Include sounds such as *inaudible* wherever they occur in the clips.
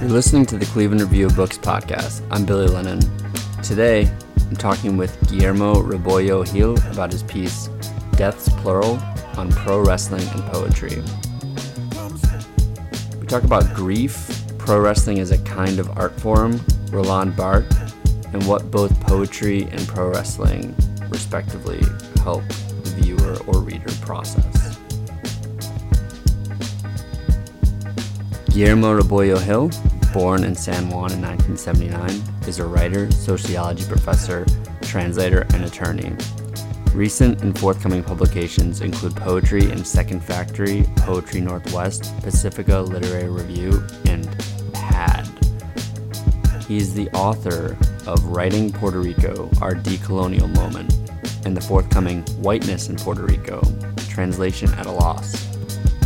You're listening to the Cleveland Review of Books podcast. I'm Billy Lennon. Today, I'm talking with Guillermo Rebollo Gil about his piece, Deaths Plural, on pro wrestling and poetry. We talk about grief, pro wrestling as a kind of art form, Roland Barthes, and what both poetry and pro wrestling, respectively, help the viewer or reader process. Guillermo Rebollo Gil, born in San Juan in 1979, is a writer, sociology professor, translator, and attorney. Recent and forthcoming publications include poetry in Second Factory, Poetry Northwest, Pacifica Literary Review, and PAD. He is the author of Writing Puerto Rico, Our Decolonial Moment, and the forthcoming Whiteness in Puerto Rico, Translation at a Loss.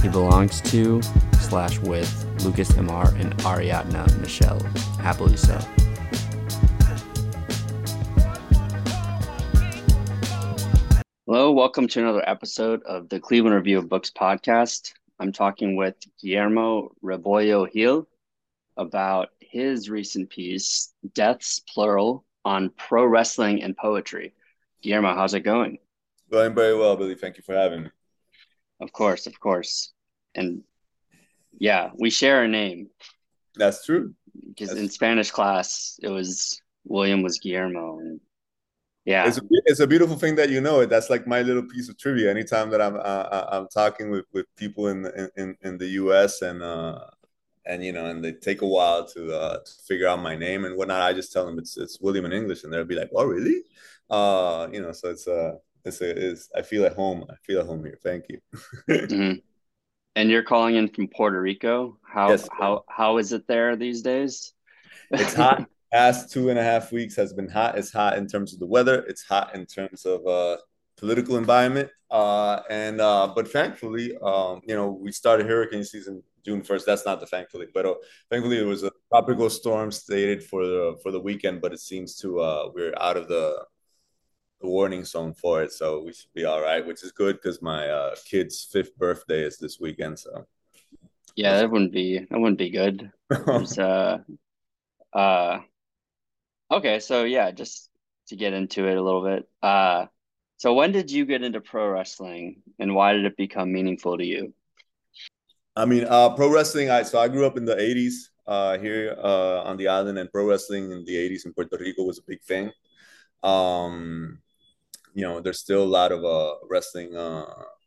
He belongs to slash with Lucas Imar and Ariadna Michelle. Happily so. Hello, welcome to another episode of the Cleveland Review of Books podcast. I'm talking with Guillermo Rebollo Gil about his recent piece, Deaths Plural, on pro wrestling and poetry. Guillermo, how's it going? Going very well, Billy. Thank you for having me. Of course, of course. And yeah, we share a name. That's true. Because in Spanish class, it was William was Guillermo, and yeah, it's a, it's a beautiful thing that you know it. That's like my little piece of trivia. Anytime that I'm uh, I'm talking with, with people in, in in the U.S. and uh, and you know, and they take a while to uh, to figure out my name and whatnot, I just tell them it's it's William in English, and they'll be like, "Oh, really?" Uh, you know, so it's uh it's a, it's I feel at home. I feel at home here. Thank you. *laughs* mm-hmm. And you're calling in from Puerto Rico. How yes, how how is it there these days? It's hot. *laughs* Past two and a half weeks has been hot. It's hot in terms of the weather. It's hot in terms of uh, political environment. Uh, and uh, but thankfully, um, you know, we started hurricane season June first. That's not the thankfully, but uh, thankfully it was a tropical storm stated for the for the weekend. But it seems to uh, we're out of the the warning zone for it, so we should be all right, which is good because my uh, kid's fifth birthday is this weekend. So yeah, that wouldn't be that wouldn't be good. *laughs* uh, uh, okay, so yeah, just to get into it a little bit. Uh, so when did you get into pro wrestling, and why did it become meaningful to you? I mean, uh, pro wrestling. I so I grew up in the '80s uh, here uh, on the island, and pro wrestling in the '80s in Puerto Rico was a big thing. Um, you know, there's still a lot of uh, wrestling uh,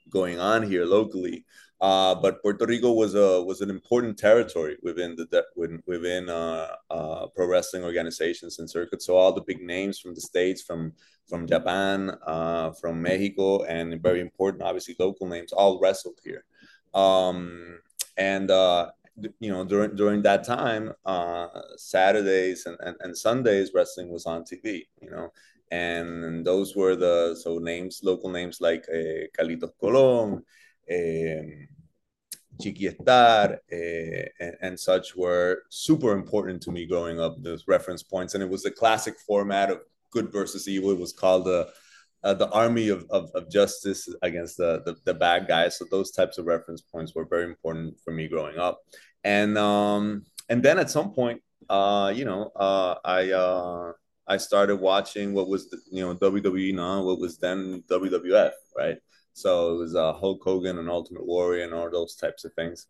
going on here locally. Uh, but Puerto Rico was a was an important territory within the within uh, uh, pro wrestling organizations and circuits. So all the big names from the states, from from Japan, uh, from Mexico, and very important, obviously local names, all wrestled here. Um, and uh, you know during during that time, uh, Saturdays and, and, and Sundays wrestling was on TV. You know, and those were the so names local names like uh, Carlitos Colon, um, Chiqui uh, and, and, such were super important to me growing up. Those reference points, and it was the classic format of good versus evil. It was called the uh, the army of, of, of, justice against the, the, the bad guys. So those types of reference points were very important for me growing up. And um, and then at some point, uh, you know, uh, I uh, I started watching what was the, you know WWE now, what was then WWF, right? So it was uh, Hulk Hogan and Ultimate Warrior and all those types of things.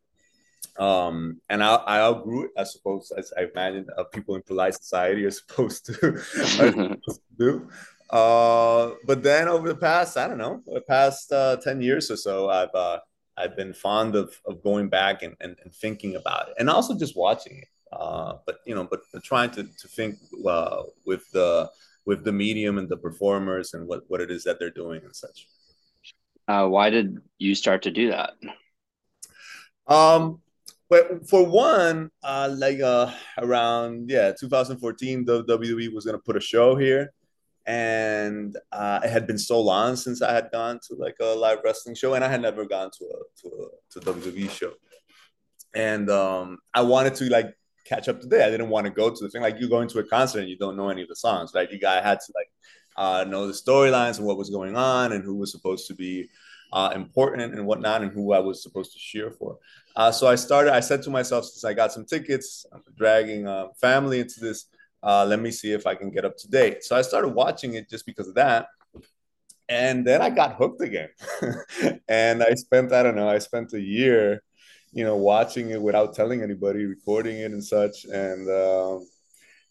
Um, and I, I outgrew it, I suppose, as I imagine uh, people in polite society are *laughs* supposed to, are *laughs* supposed to do. Uh, but then over the past, I don't know, the past uh, 10 years or so, I've, uh, I've been fond of, of going back and, and, and thinking about it and also just watching it. Uh, but you know, but trying to, to think uh, with the with the medium and the performers and what, what it is that they're doing and such. Uh, why did you start to do that? Um, but for one, uh, like uh, around yeah 2014, the WWE was gonna put a show here, and uh, it had been so long since I had gone to like a live wrestling show, and I had never gone to a to a to WWE show, and um, I wanted to like catch up today. I didn't want to go to the thing like you going to a concert and you don't know any of the songs, right? You guy had to like uh, know the storylines and what was going on and who was supposed to be uh, important and whatnot, and who I was supposed to cheer for. Uh, so I started. I said to myself, since I got some tickets, I'm dragging uh, family into this. Uh, let me see if I can get up to date. So I started watching it just because of that and then I got hooked again. *laughs* and I spent, I don't know, I spent a year, you know, watching it without telling anybody, recording it and such. And um,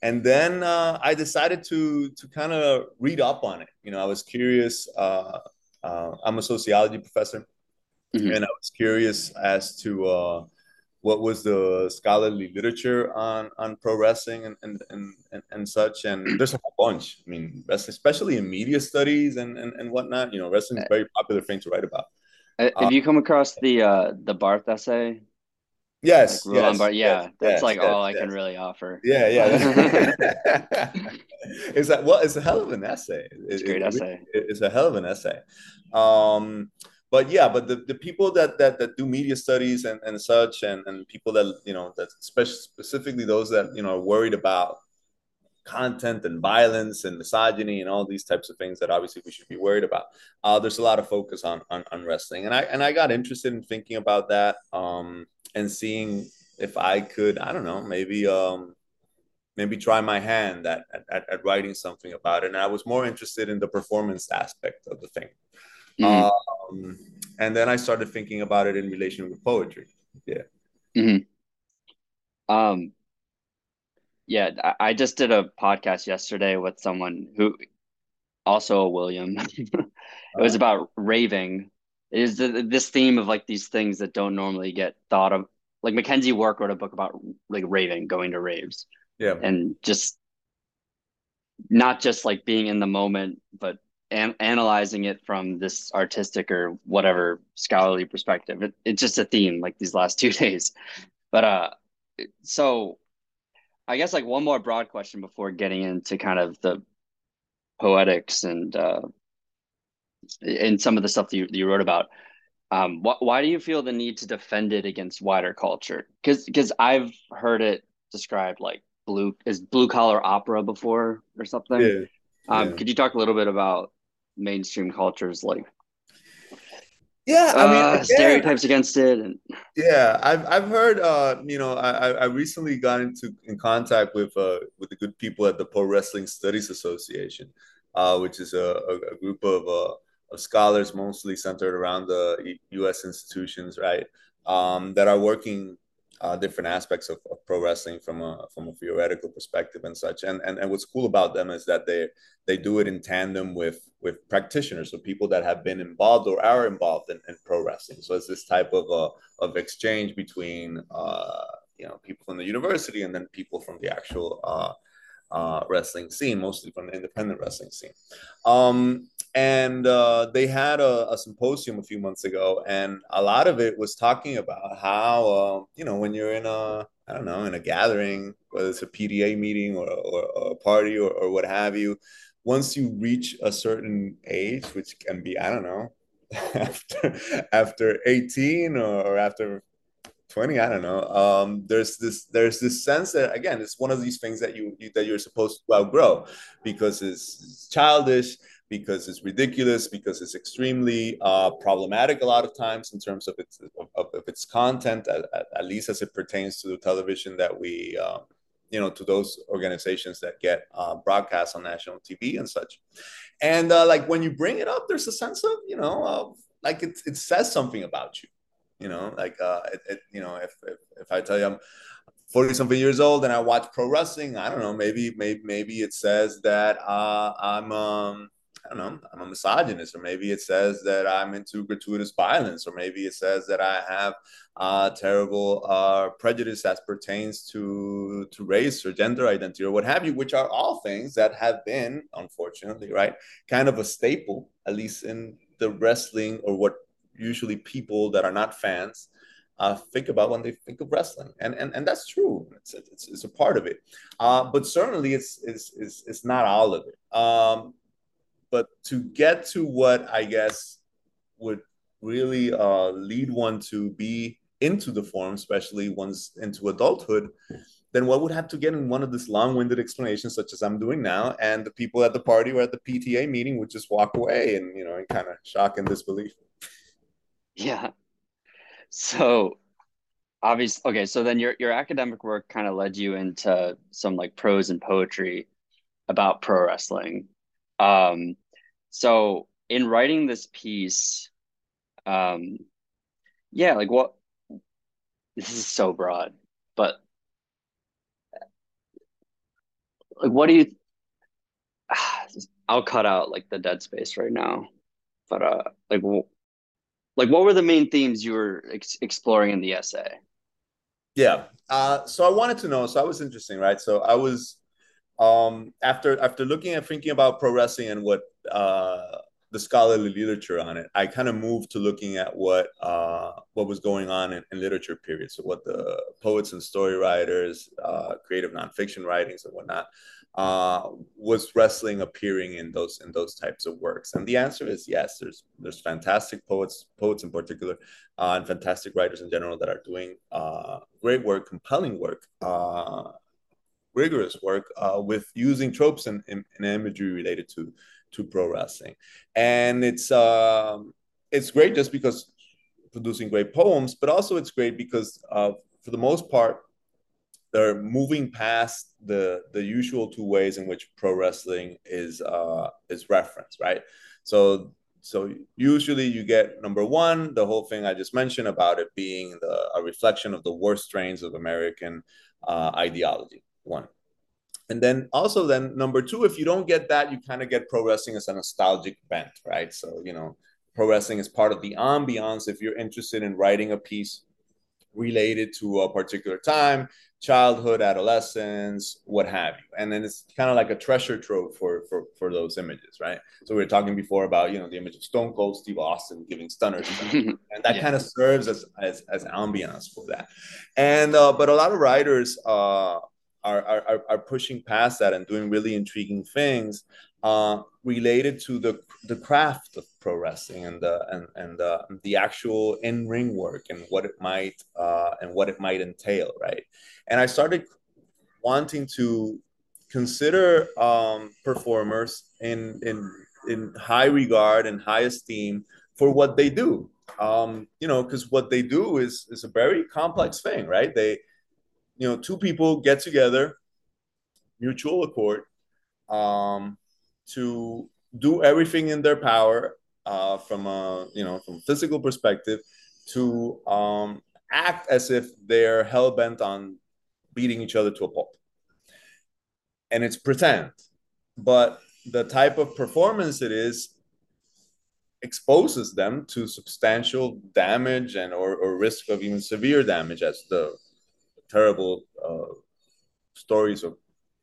and then uh, I decided to to kind of read up on it. You know, I was curious. Uh, uh, I'm a sociology professor, mm-hmm. and I was curious as to uh, what was the scholarly literature on on pro wrestling and and and, and, and such and *clears throat* there's a bunch i mean especially in media studies and and, and whatnot you know wrestling is a very popular thing to write about uh, have um, you come across the uh the Barthes essay? Yes, like yes, Barthes? yeah yes, that's yes, like all i can really offer. Yeah yeah. *laughs* *laughs* It's that well it's a hell of an essay. It's a great it, essay. it, it's a hell of an essay. Um but yeah, but the, the people that, that that do media studies and, and such and, and people that you know that specifically those that you know are worried about content and violence and misogyny and all these types of things that obviously we should be worried about. Uh, there's a lot of focus on, on, on wrestling, and I and I got interested in thinking about that um, and seeing if I could I don't know maybe um, maybe try my hand at, at, at writing something about it. And I was more interested in the performance aspect of the thing. Mm-hmm. Um, and then I started thinking about it in relation with poetry. Yeah. Mm-hmm. Um, yeah, I just did a podcast yesterday with someone who also a William. *laughs* it was uh-huh. about raving. It is this theme of like these things that don't normally get thought of. Like McKenzie Wark wrote a book about like raving, going to raves. Yeah. And just not just like being in the moment, but an- analyzing it from this artistic or whatever scholarly perspective. It, it's just a theme like these last *laughs* two days. But uh, so I guess like one more broad question before getting into kind of the poetics and uh, and some of the stuff that you, that you wrote about. Um, wh- why do you feel the need to defend it against wider culture? Because because I've heard it described like blue is blue collar opera before or something. Yeah. Um, yeah. Could you talk a little bit about mainstream culture's like yeah i mean uh, again, stereotypes against it and yeah i've i've heard uh you know i i recently got into in contact with uh with the good people at the pro wrestling studies association uh which is a, a, group of uh of scholars mostly centered around the us institutions right? Um that are working uh, different aspects of, of, pro wrestling from a from a theoretical perspective and such. And, and and what's cool about them is that they they do it in tandem with with practitioners, so people that have been involved or are involved in, in pro wrestling. So it's this type of uh, of exchange between uh, you know people from the university and then people from the actual uh, uh, wrestling scene, mostly from the independent wrestling scene. Um, and uh, they had a, a, symposium a few months ago, and a lot of it was talking about how uh, you know when you're in a I don't know in a gathering, whether it's a PTA meeting or, or, or a party or, or what have you, once you reach a certain age, which can be I don't know *laughs* after after 18 or, after 20 i don't know um, there's this there's this sense that again it's one of these things that you, you that you're supposed to outgrow because it's childish because it's ridiculous because it's extremely uh, problematic a lot of times in terms of its of, of its content at, at, least as it pertains to the television that we um, you know to those organizations that get uh, broadcast on national tv and such. And uh, like when you bring it up there's a sense of you know of like it, it says something about you you know, like uh, it, it, you know, if, if if I tell you I'm 40 something years old and I watch pro wrestling, I don't know, maybe maybe maybe it says that uh, I'm um I don't know, I'm a misogynist, or maybe it says that I'm into gratuitous violence, or maybe it says that I have uh, terrible uh, prejudice as pertains to to race or gender identity or what have you, which are all things that have been, unfortunately, right, kind of a staple, at least in the wrestling or what usually people that are not fans uh, think about when they think of wrestling, and and, and that's true. It's, it's, it's a part of it, uh, but certainly it's, it's it's it's not all of it. Um, but to get to what I guess would really uh, lead one to be into the form, especially once into adulthood, then what would have to get in one of this long-winded explanations, such as I'm doing now, and the people at the party or at the PTA meeting would just walk away and you know, in kind of shock and disbelief. Yeah. So obviously okay, so then your your academic work kind of led you into some like prose and poetry about pro wrestling. Um so in writing this piece, um yeah, like what this is so broad, but like what do you *sighs* I'll cut out like the dead space right now. But uh like like what were the main themes you were ex- exploring in the essay? Yeah. Uh so I wanted to know, so I was interesting, right? So I was um after after looking at thinking about pro wrestling and what uh the scholarly literature on it, I kind of moved to looking at what uh, what was going on in, in, literature period. So what the poets and story writers, uh, creative nonfiction writings and whatnot, uh, was wrestling appearing in those in those types of works? And the answer is yes. There's there's fantastic poets, poets in particular, uh, and fantastic writers in general that are doing uh, great work, compelling work. Rigorous work with using tropes and, and, and imagery related to to pro wrestling, and it's um, it's great just because producing great poems, but also it's great because uh, for the most part they're moving past the the usual two ways in which pro wrestling is uh, is referenced, right? So so usually you get number one the whole thing I just mentioned about it being the, a reflection of the worst strains of American uh, ideology. One, and then also then number two, if you don't get that, you kind of get pro wrestling as a nostalgic bent, right? So you know, pro wrestling is part of the ambiance. If you're interested in writing a piece related to a particular time, childhood, adolescence, what have you, and then it's kind of like a treasure trove for for for those images, right? So we were talking before about you know the image of Stone Cold Steve Austin giving stunners, *laughs* and that yeah. kind of serves as as as ambiance for that. And uh, but a lot of writers. Uh, are, are, are pushing past that and doing really intriguing things uh, related to the the craft of pro wrestling and the and and uh, the actual in ring work and what it might uh, and what it might entail, right? And I started wanting to consider um, performers in in in high regard and high esteem for what they do. Um, you know, because what they do is is a very complex thing, right? They you know, two people get together, mutual accord, um, to do everything in their power uh, from a you know from physical perspective to um, act as if they're hell bent on beating each other to a pulp, and it's pretend, but the type of performance it is exposes them to substantial damage and or, or risk of even severe damage as the terrible uh, stories of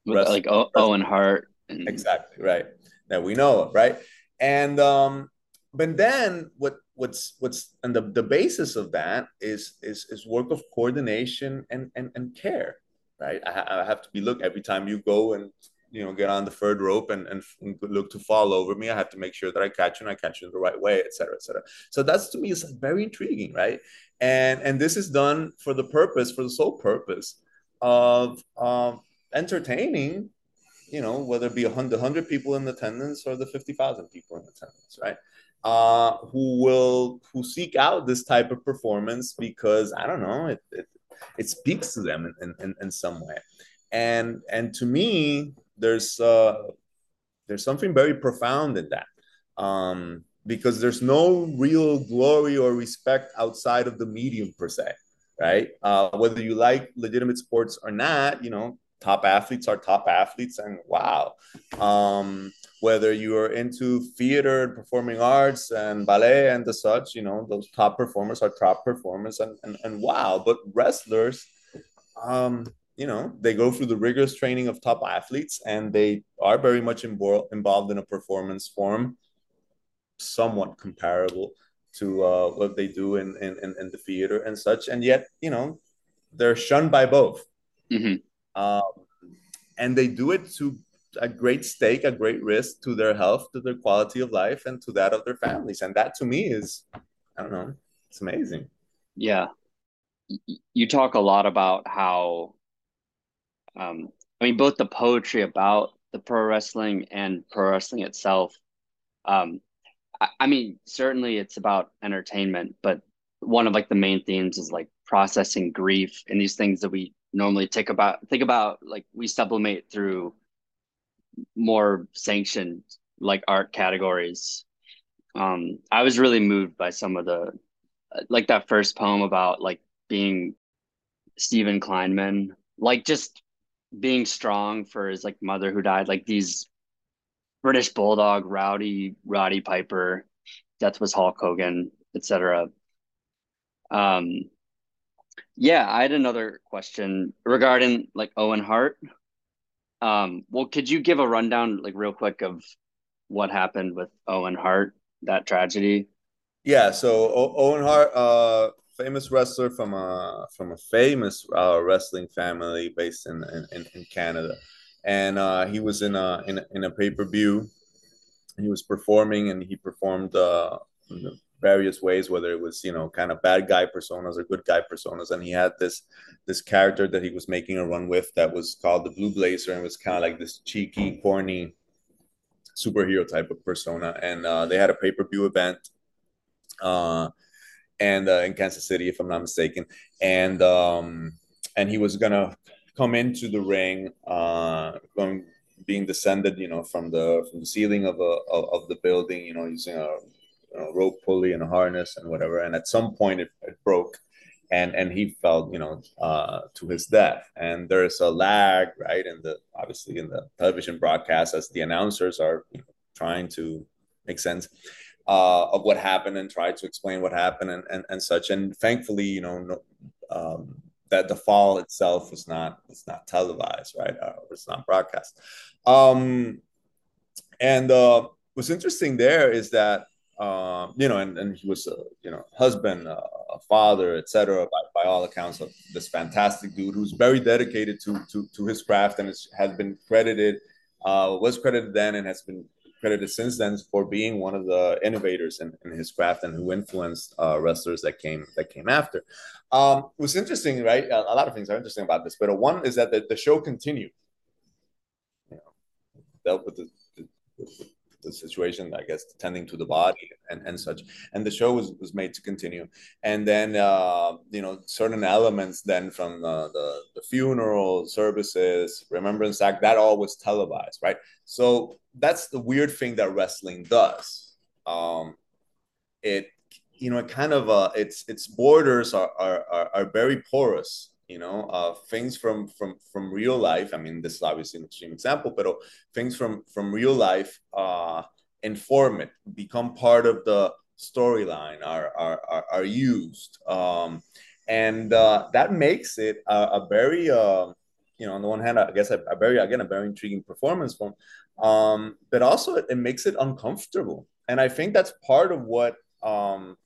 With, like o- Owen Hart. And... Exactly right that we know of, right? And um, but then what what's what's and the, the basis of that is is is work of coordination and and, and care, right? I, I have to be look every time you go and you know get on the third rope and, and, and look to fall over me i have to make sure that i catch you and i catch you in the right way et cetera et cetera so that's to me is very intriguing right and and this is done for the purpose for the sole purpose of entertaining you know whether it be 100, 100 people in attendance or the 50000 people in attendance right? Uh, who will who seek out this type of performance because i don't know it, it, it speaks to them in, in, in some way. And and to me there's uh there's something very profound in that. Um because there's no real glory or respect outside of the medium per se, right? Uh, whether you like legitimate sports or not, you know, top athletes are top athletes, and wow. Um, whether you are into theater and performing arts and ballet and the such, you know, those top performers are top performers, and and, and wow. But wrestlers, um, you know, they go through the rigorous training of top athletes, and they are very much involved in a performance form somewhat comparable to uh, what they do in, in, in the theater and such. And yet, you know, they're shunned by both. Mm-hmm. Um, and they do it to a great stake, a great risk to their health, to their quality of life, and to that of their families. And that to me is, I don't know, it's amazing. Yeah. You talk a lot about how, um, I mean, both the poetry about the pro wrestling and pro wrestling itself um, I, mean, certainly it's about entertainment, but one of like the main themes is like processing grief and these things that we normally think about think about like we sublimate through more sanctioned like art categories. Um i was really moved by some of the like that first poem about like being Stephen Kleinman, like just being strong for his like mother who died, like these British Bulldog, Rowdy, Roddy Piper, Death was Hulk Hogan, etc. Um, yeah, I had another question regarding like Owen Hart. Um, well, could you give a rundown, like real quick, of what happened with Owen Hart, that tragedy? Yeah, so o- Owen Hart, uh, famous wrestler from a from a famous uh, wrestling family based in in, in Canada, and uh, he was in a in in a pay per view. He was performing, and he performed uh, various ways, whether it was you know kind of bad guy personas or good guy personas, and he had this this character that he was making a run with that was called the Blue Blazer, and was kind of like this cheeky, corny superhero type of persona. And uh, they had a pay per view event uh, and uh, in Kansas City, if I'm not mistaken. And um, and he was gonna come into the ring, uh, going being descended, you know, from the from the ceiling of a of, the building, you know, using a, a, rope pulley and a harness and whatever. And at some point, it, it broke. And, and he fell, you know, uh, to his death. And there's a lag, right, in the obviously in the television broadcast as the announcers are trying to make sense uh, of what happened and try to explain what happened and, and, and such. And thankfully, you know, no, um, that the fall itself was not it's not televised, right? Uh, it's not broadcast. Um, and uh, what's interesting there is that uh, you know, and, and he was a you know husband, uh, a father, etc. By, by all accounts, of this fantastic dude who's very dedicated to to, to his craft and has been credited, uh, was credited then and has been credited since then for being one of the innovators in, in his craft and who influenced uh, wrestlers that came that came after. Um, what's interesting, right? A, a, lot of things are interesting about this, but one is that the, the show continued. You know, dealt with the, the situation, I guess, tending to the body and, and such. And the show was, was made to continue. And then, uh, you know, certain elements then from the, the, the funeral services, Remembrance Act, that all was televised, right? So that's the weird thing that wrestling does. Um, it, you know, it kind of, uh, its, its borders are, are, are, are very porous you know uh, things from from from real life. I mean this is obviously an extreme example but uh, things from from real life uh, inform it become part of the storyline are, are are, are used. Um, and uh, that makes it a, a very uh, you know on the one hand i guess a, a, very again a very intriguing performance form um, but also it, it, makes it uncomfortable. And i think that's part of what um,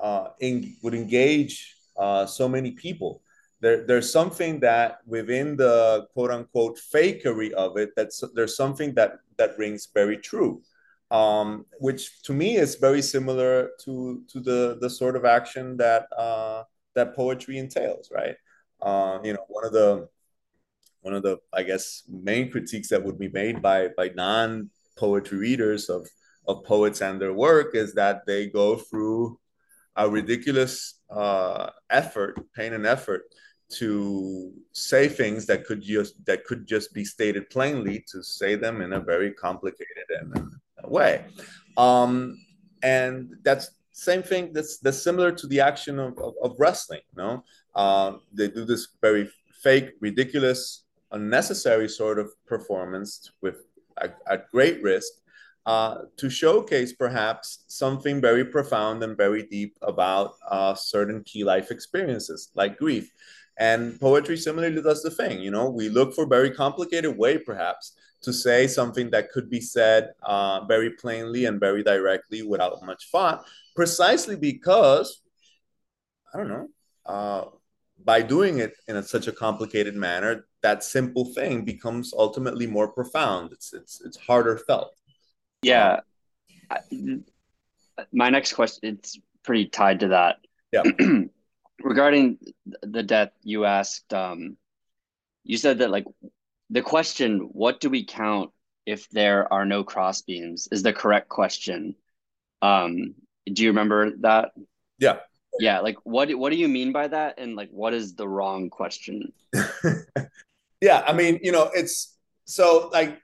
uh, in, would engage uh, so many people there, there's something that within the quote unquote fakery of it that's there's something that that rings very true. Um, which to me is very similar to to the the sort of action that uh, that poetry entails right? Uh, you know one of the one of the i guess main critiques that would be made by by non poetry readers of of poets and their work is that they go through a ridiculous uh, effort pain and effort to say things that could just that could just be stated plainly to say them in a very complicated and way. Um, and that's same thing that's that's similar to the action of, of, of wrestling you know? Uh, they do this very fake ridiculous unnecessary sort of performance with at great risk uh, to showcase perhaps something very profound and very deep about uh, certain key life experiences like grief and poetry similarly does the thing. You know, we look for very complicated way, perhaps, to say something that could be said uh, very plainly and very directly without much thought, precisely because, I don't know, uh, by doing it in a, such a complicated manner, that simple thing becomes ultimately more profound. It's it's it's harder felt. Yeah. Um, my next question it's pretty tied to that. Yeah. *clears throat* regarding the death you asked um you said that like the question what do we count if there are no cross beams is the correct question Um, do you remember that? Yeah. Yeah, like what what do you mean by that and like what is the wrong question? *laughs* yeah, I mean, you know, it's so like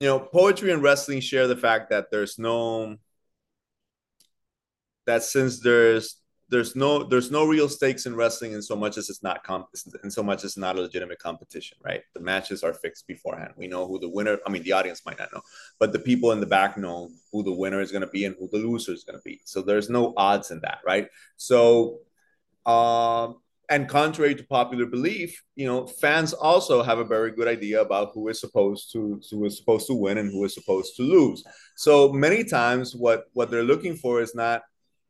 you know, poetry and wrestling share the fact that there's no that since there's there's no there's no real stakes in wrestling in so much as it's not comp in so much as not a legitimate competition, right? The matches are fixed beforehand. We know who the winner. I mean, the audience might not know, but the people in the back know who the winner is going to be and who the loser is going to be. So there's no odds in that, right? So, um, and contrary to popular belief, you know, fans also have a very good idea about who is supposed to who is supposed to win and who is supposed to lose. So many times, what what they're looking for is not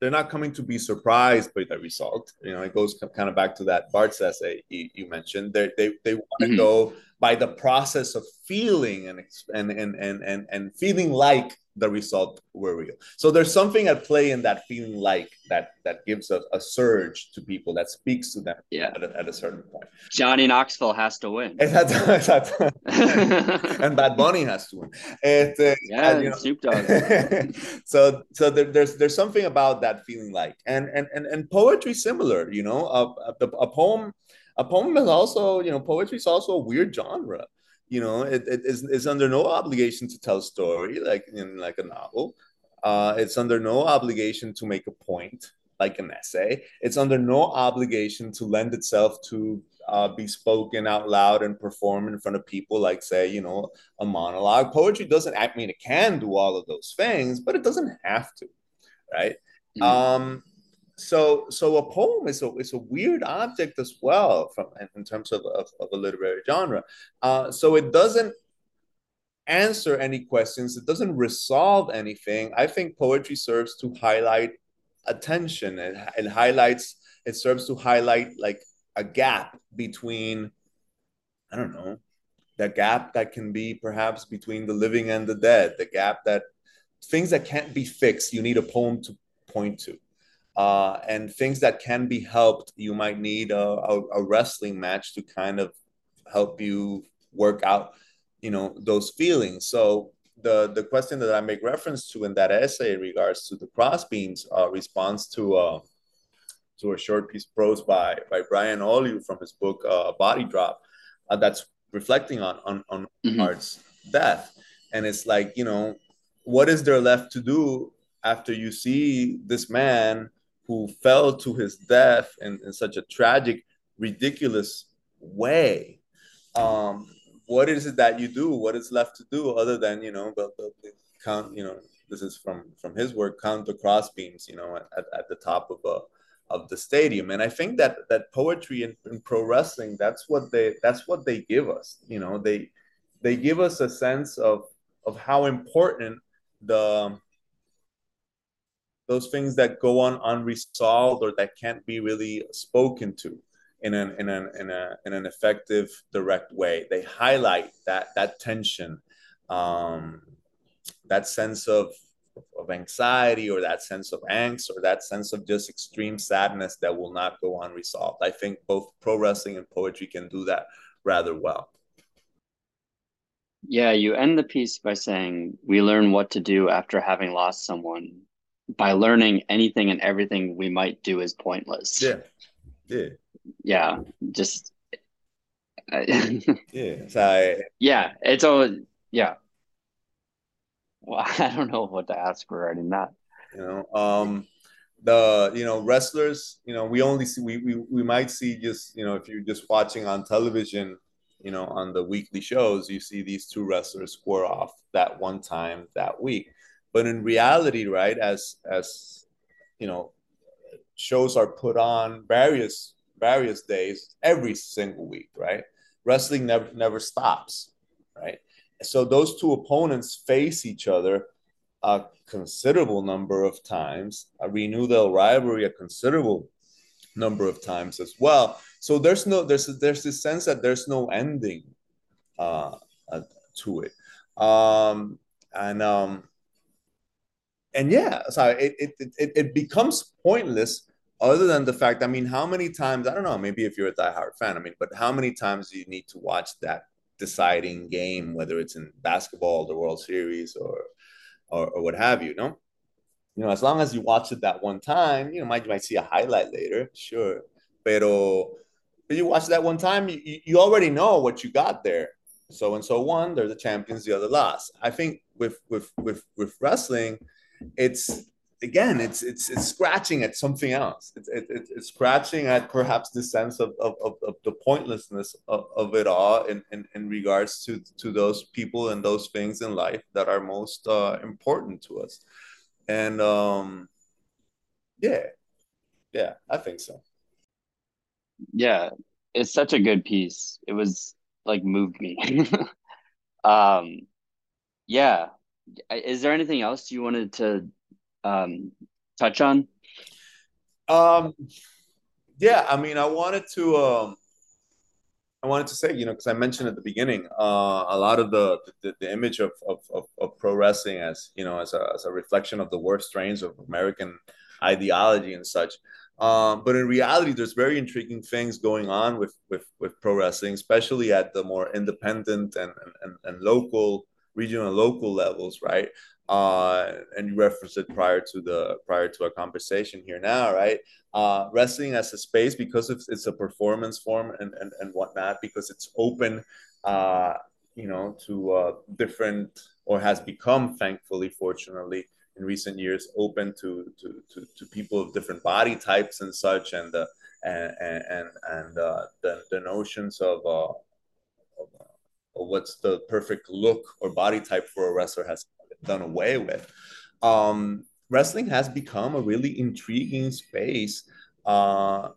they're not coming to be surprised by the result. You know, it goes kind of back to that Barthes's essay you, you mentioned. They they, they want to mm-hmm. go by the process of feeling and and and and and feeling like the result were real. So there's something at play in that feeling like that that gives a, a surge to people that speaks to them yeah. at, a, at a certain point. Johnny Knoxville has to win. *laughs* and Bad Bunny has to win. It, uh, yeah, and, you know, Snoop Dogg. *laughs* so so there, there's there's something about that feeling like and and and, and poetry similar, you know, a, a, a poem a poem is also, you know, poetry is also a weird genre you know it, it is it's under no obligation to tell a story like in like a novel. Uh, it's under no obligation to make a point like an essay. It's under no obligation to lend itself to uh, be spoken out loud and perform in front of people like say you know a monologue. Poetry doesn't i mean it can do all of those things but it doesn't have to right? Mm. um so so a poem is a is a weird object as well from in terms of, of, of a literary genre. Uh, so it doesn't answer any questions. It doesn't resolve anything. I think poetry serves to highlight attention. It, it highlights it serves to highlight like a gap between i don't know the gap that can be perhaps between the living and the dead the gap that things that can't be fixed you need a poem to point to uh, and things that can be helped. You might need a, a, a, wrestling match to kind of help you work out, you know, those feelings. So the the question that I make reference to in that essay in regards to the crossbeams uh, responds to uh, to a short piece of prose by by Brian Oliu from his book uh, Body Drop uh, that's reflecting on on on mm-hmm. Hart's death, and it's like you know what is there left to do after you see this man who fell to his death in, in such a tragic, ridiculous way. Um, what is it that you do? What is left to do other than you know count? You know, this is from from his work. Count the crossbeams. You know, at, at the top of a of the stadium and i think that that poetry and, in pro wrestling that's what they that's what they give us you know they they give us a sense of of how important the those things that go on unresolved or that can't be really spoken to in an in an in a in an effective direct way. They highlight that that tension um, that sense of of anxiety or that sense of angst or that sense of just extreme sadness that will not go unresolved. I think both pro wrestling and poetry can do that rather well. Yeah you end the piece by saying we learn what to do after having lost someone by learning anything and everything we might do is pointless. Yeah. Yeah. Yeah. Just *laughs* yeah. So yeah, it's all yeah. Well, *laughs* I don't know what to ask regarding that. You know, um the you know wrestlers, you know, we only see we we, we might see just, you know, if you're just watching on television, you know, on the weekly shows, you see these two wrestlers score off that one time that week but in reality right as as you know shows are put on various various days every single week right? Wrestling never never stops right? So those two opponents face each other a considerable number of times a renew their rivalry a considerable number of times as well. So there's no there's there's this sense that there's no ending uh, uh to it. Um and um and yeah, so it, it it it becomes pointless other than the fact. I mean, how many times? I don't know. Maybe if you're a diehard fan, I mean, but how many times do you need to watch that deciding game, whether it's in basketball, the World Series, or or, or what have you, no? You know, as long as you watch it that one time, you know, might you might see a highlight later, sure. Pero, but you watch that one time, you, you already know what you got there. So and so one, they're the champions, the other lost. I think with with with with wrestling, it's again, it's it's it's scratching at something else. It's it, it's scratching at perhaps the sense of of, of, of the pointlessness of, of it all in, in in regards to to those people and those things in life that are most uh, important to us. And um, yeah, yeah, I think so. Yeah, it's such a good piece. It was like moved me. *laughs* um, yeah. Is there anything else you wanted to um, touch on? Um, yeah, I mean, I wanted to, um, I wanted to say, you know, because I mentioned at the beginning, uh, a lot of the, the, the image of, of, of, of, pro wrestling as, you know, as a, as a reflection of the worst strains of American ideology and such. Um, but in reality, there's very intriguing things going on with, with, with pro wrestling, especially at the more independent and, and, and local, regional and local levels, right? uh, and you referenced it prior to the prior to our conversation here now, right? Uh, wrestling as a space because it's, it's a performance form and, and and whatnot because it's open, uh, you know, to uh, different or has become, thankfully, fortunately, in recent years, open to to to, to people of different body types and such, and the and and and uh, the the notions of. Uh, what's the perfect look or body type for a wrestler has done away with. Um, wrestling has become a really intriguing space, uh,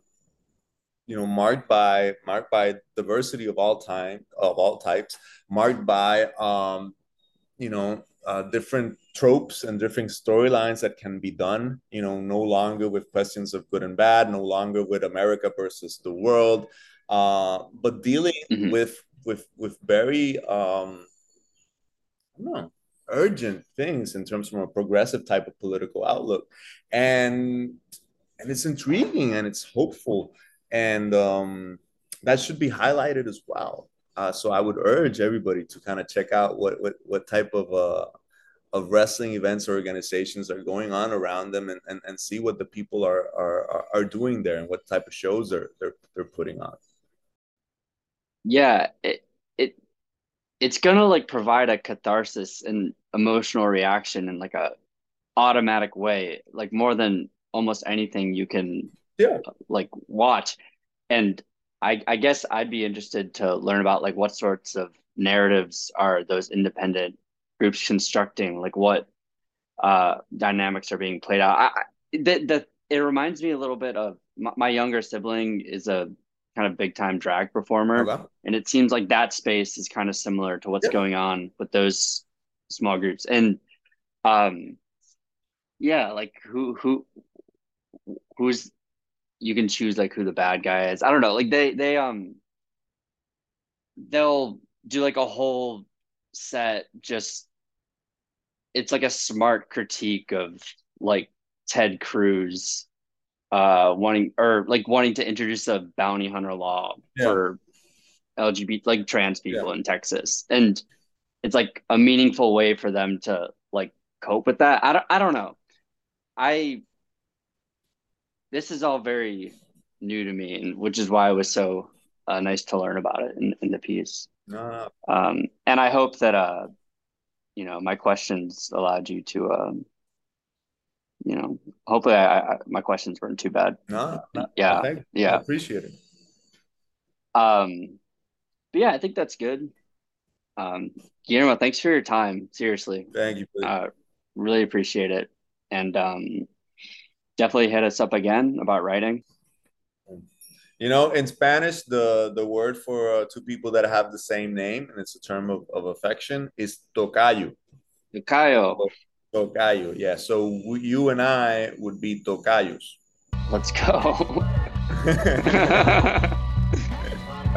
you know, marked by marked by diversity of all time of all types, marked by um, you know uh, different tropes and different storylines that can be done. You know, no longer with questions of good and bad, no longer with America versus the world, uh, but dealing mm-hmm. with with with very um, I don't know urgent things in terms of a progressive type of political outlook. And and it's intriguing and it's hopeful. And um, that should be highlighted as well. Uh, so i would urge everybody to kind of check out what what, what type of uh, of wrestling events or organizations are going on around them and, and, and see what the people are, are are doing there and what type of shows they're they're, they're putting on yeah it, it it's gonna like provide a catharsis and emotional reaction in like a automatic way, like more than almost anything you can yeah like watch. And I I guess I'd be interested to learn about like what sorts of narratives are those independent groups constructing, like what uh dynamics are being played out. I, the, the it reminds me a little bit of my, my younger sibling is a kind of big time drag performer. Okay. And it seems like that space is kind of similar to what's yeah. going on with those small groups. And um yeah, like who who who's you can choose like who the bad guy is. I don't know. Like they they um they'll do like a whole set just it's like a smart critique of like Ted Cruz uh wanting or like wanting to introduce a bounty hunter law yeah. for LGBT like trans people yeah. in Texas. And it's like a meaningful way for them to like cope with that. I don't I don't know. I this is all very new to me and which is why it was so uh, nice to learn about it in, in the piece. No. Um and I hope that uh you know my questions allowed you to um you know, hopefully I, I my questions weren't too bad. No, yeah, yeah, I appreciate it. Um, but yeah, I think that's good. Um, Guillermo, thanks for your time. Seriously, thank you. Uh, really appreciate it, and um, definitely hit us up again about writing. You know, in Spanish, the the word for uh, two people that have the same name, and it's a term of, of affection, is tocayo. Tocayo. Tocayo, yeah. So you and I would be tocayos. Let's go. *laughs* *laughs*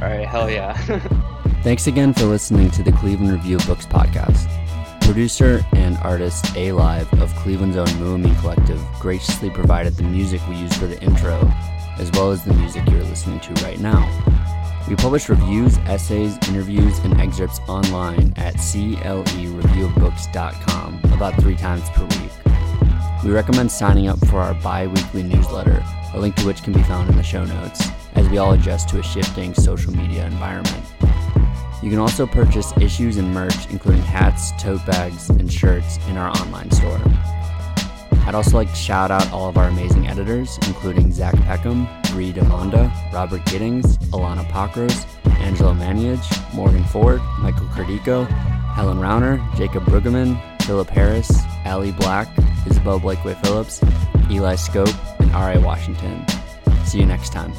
All right, hell yeah. *laughs* Thanks again for listening to the Cleveland Review of Books podcast. Producer and artist aLiVE of Cleveland's own Muamin Collective graciously provided the music we used for the intro, as well as the music you're listening to right now. We publish reviews, essays, interviews, and excerpts online at clereviewofbooks.com about three times per week. We recommend signing up for our bi weekly newsletter, a link to which can be found in the show notes, as we all adjust to a shifting social media environment. You can also purchase issues and merch, including hats, tote bags, and shirts, in our online store. I'd also like to shout out all of our amazing editors, including Zach Peckham, Bree Demonda, Robert Giddings, Alana Pakros, Angelo Maniage, Morgan Ford, Michael Cardico, Helen Rauner, Jacob Brueggemann, Philip Harris, Ali Black, Isabel Blakeway Phillips, Eli Scope, and R.A. Washington. See you next time.